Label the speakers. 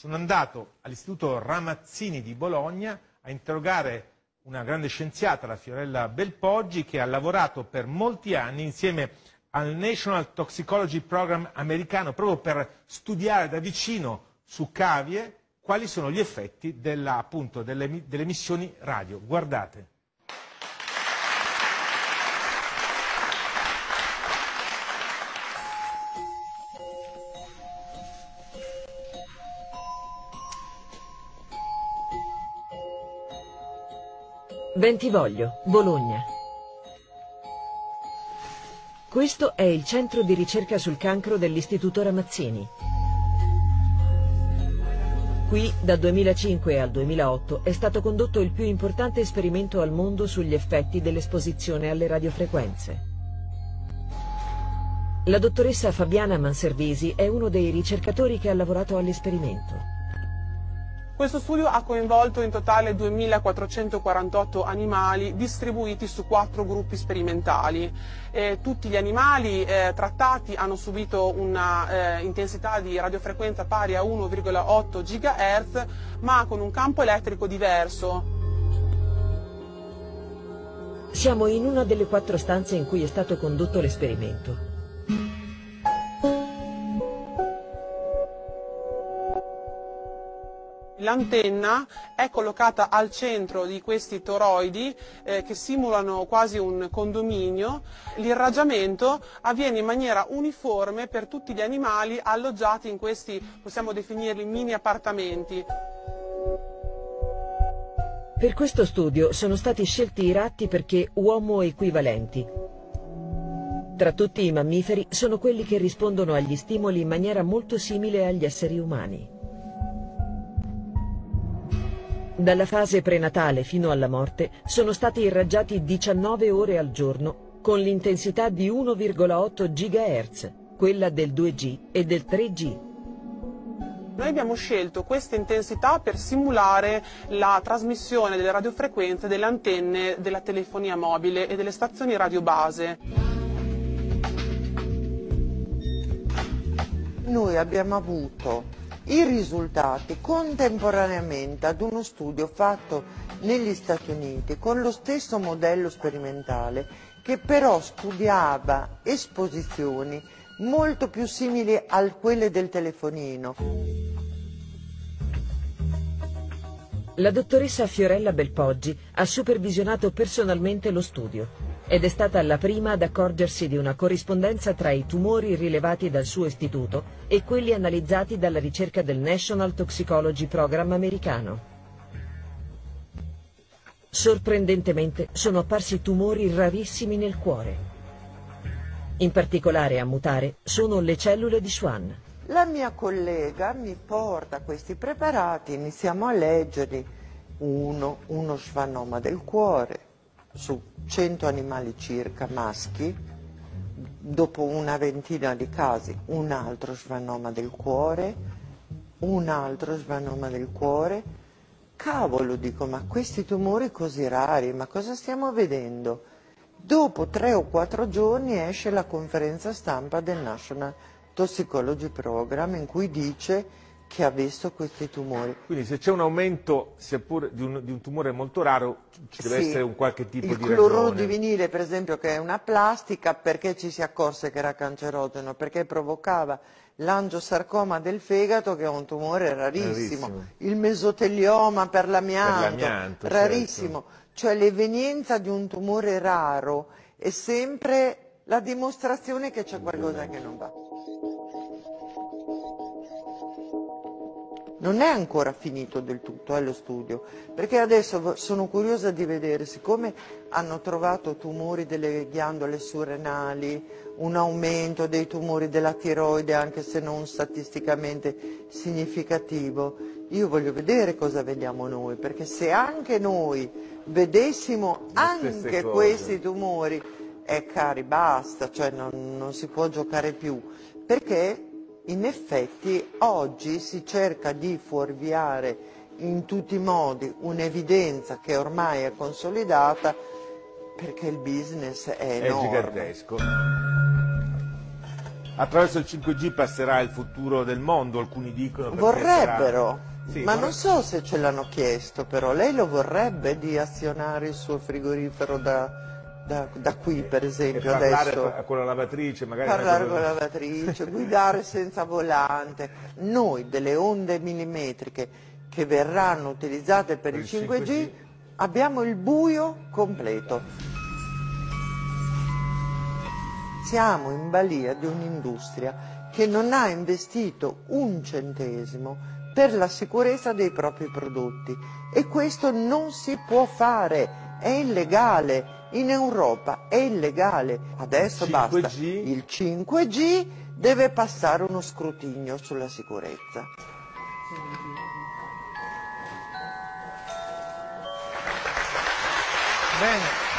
Speaker 1: sono andato all'Istituto Ramazzini di Bologna a interrogare una grande scienziata, la Fiorella Belpoggi, che ha lavorato per molti anni insieme al National Toxicology Program americano proprio per studiare da vicino su cavie quali sono gli effetti della, appunto, delle, delle emissioni radio. Guardate.
Speaker 2: Bentivoglio, Bologna. Questo è il centro di ricerca sul cancro dell'Istituto Ramazzini. Qui, dal 2005 al 2008, è stato condotto il più importante esperimento al mondo sugli effetti dell'esposizione alle radiofrequenze. La dottoressa Fabiana Manservisi è uno dei ricercatori che ha lavorato all'esperimento.
Speaker 3: Questo studio ha coinvolto in totale 2.448 animali distribuiti su quattro gruppi sperimentali. Eh, tutti gli animali eh, trattati hanno subito una eh, di radiofrequenza pari a 1,8 GHz ma con un campo elettrico diverso.
Speaker 2: Siamo in una delle quattro stanze in cui è stato condotto l'esperimento.
Speaker 3: L'antenna è collocata al centro di questi toroidi eh, che simulano quasi un condominio. L'irraggiamento avviene in maniera uniforme per tutti gli animali alloggiati in questi, possiamo definirli, mini appartamenti.
Speaker 2: Per questo studio sono stati scelti i ratti perché uomo equivalenti. Tra tutti i mammiferi sono quelli che rispondono agli stimoli in maniera molto simile agli esseri umani. Dalla fase prenatale fino alla morte sono stati irraggiati 19 ore al giorno con l'intensità di 1,8 GHz, quella del 2G e del 3G.
Speaker 3: Noi abbiamo scelto questa intensità per simulare la trasmissione delle radiofrequenze delle antenne della telefonia mobile e delle stazioni radiobase.
Speaker 4: Noi abbiamo avuto i risultati contemporaneamente ad uno studio fatto negli Stati Uniti con lo stesso modello sperimentale che però studiava esposizioni molto più simili a quelle del telefonino.
Speaker 2: La dottoressa Fiorella Belpoggi ha supervisionato personalmente lo studio ed è stata la prima ad accorgersi di una corrispondenza tra i tumori rilevati dal suo istituto e quelli analizzati dalla ricerca del National Toxicology Program americano. Sorprendentemente sono apparsi tumori rarissimi nel cuore. In particolare a mutare sono le cellule di Schwann.
Speaker 4: La mia collega mi porta questi preparati, iniziamo a leggerli. Uno, uno schwannoma del cuore, su 100 animali circa maschi, dopo una ventina di casi un altro schwannoma del cuore, un altro schwannoma del cuore. Cavolo, dico, ma questi tumori così rari, ma cosa stiamo vedendo? Dopo tre o quattro giorni esce la conferenza stampa del National Toxicology Program in cui dice che ha visto questi tumori.
Speaker 1: Quindi se c'è un aumento seppur di un, di un, tumore molto raro ci deve sì. essere un qualche tipo
Speaker 4: il
Speaker 1: di
Speaker 4: ragione. Il cloruro di vinile per esempio che è una plastica perché ci si accorse che era cancerogeno? Perché provocava l'angiosarcoma del fegato che è un tumore rarissimo, rarissimo. il mesotelioma per l'amianto, rarissimo. Certo. Cioè l'evenienza di un tumore raro è sempre la dimostrazione che c'è qualcosa che non va. Non è ancora finito del tutto eh, lo studio, perché adesso sono curiosa di vedere, siccome hanno trovato tumori delle ghiandole surrenali, un aumento dei tumori della tiroide anche se non statisticamente significativo, io voglio vedere cosa vediamo noi, perché se anche noi vedessimo anche questi tumori, eh cari basta, cioè non, non si può giocare più, perché in effetti oggi si cerca di fuorviare in tutti i modi un'evidenza che ormai è consolidata perché il business è enorme.
Speaker 1: È gigantesco. attraverso il 5G passerà il futuro del mondo, alcuni dicono.
Speaker 4: Vorrebbero,
Speaker 1: sarà- Sì,
Speaker 4: ma
Speaker 1: vorre-
Speaker 4: non so se ce l'hanno chiesto, però lei lo vorrebbe di azionare il suo frigorifero da, da- da qui, per esempio,
Speaker 1: parlare
Speaker 4: adesso.
Speaker 1: con la lavatrice, magari
Speaker 4: Parlare con la lavatrice, guidare senza volante. Noi delle onde millimetriche che verranno utilizzate per,
Speaker 1: Per
Speaker 4: il
Speaker 1: il
Speaker 4: 5G,
Speaker 1: 5G.
Speaker 4: abbiamo il buio completo. Siamo in balia di un'industria che non ha investito un centesimo per la sicurezza dei propri prodotti e questo non si può fare, è illegale. In Europa è illegale. Adesso
Speaker 1: 5G.
Speaker 4: basta. Il 5G deve passare uno scrutinio sulla sicurezza.
Speaker 1: Bene.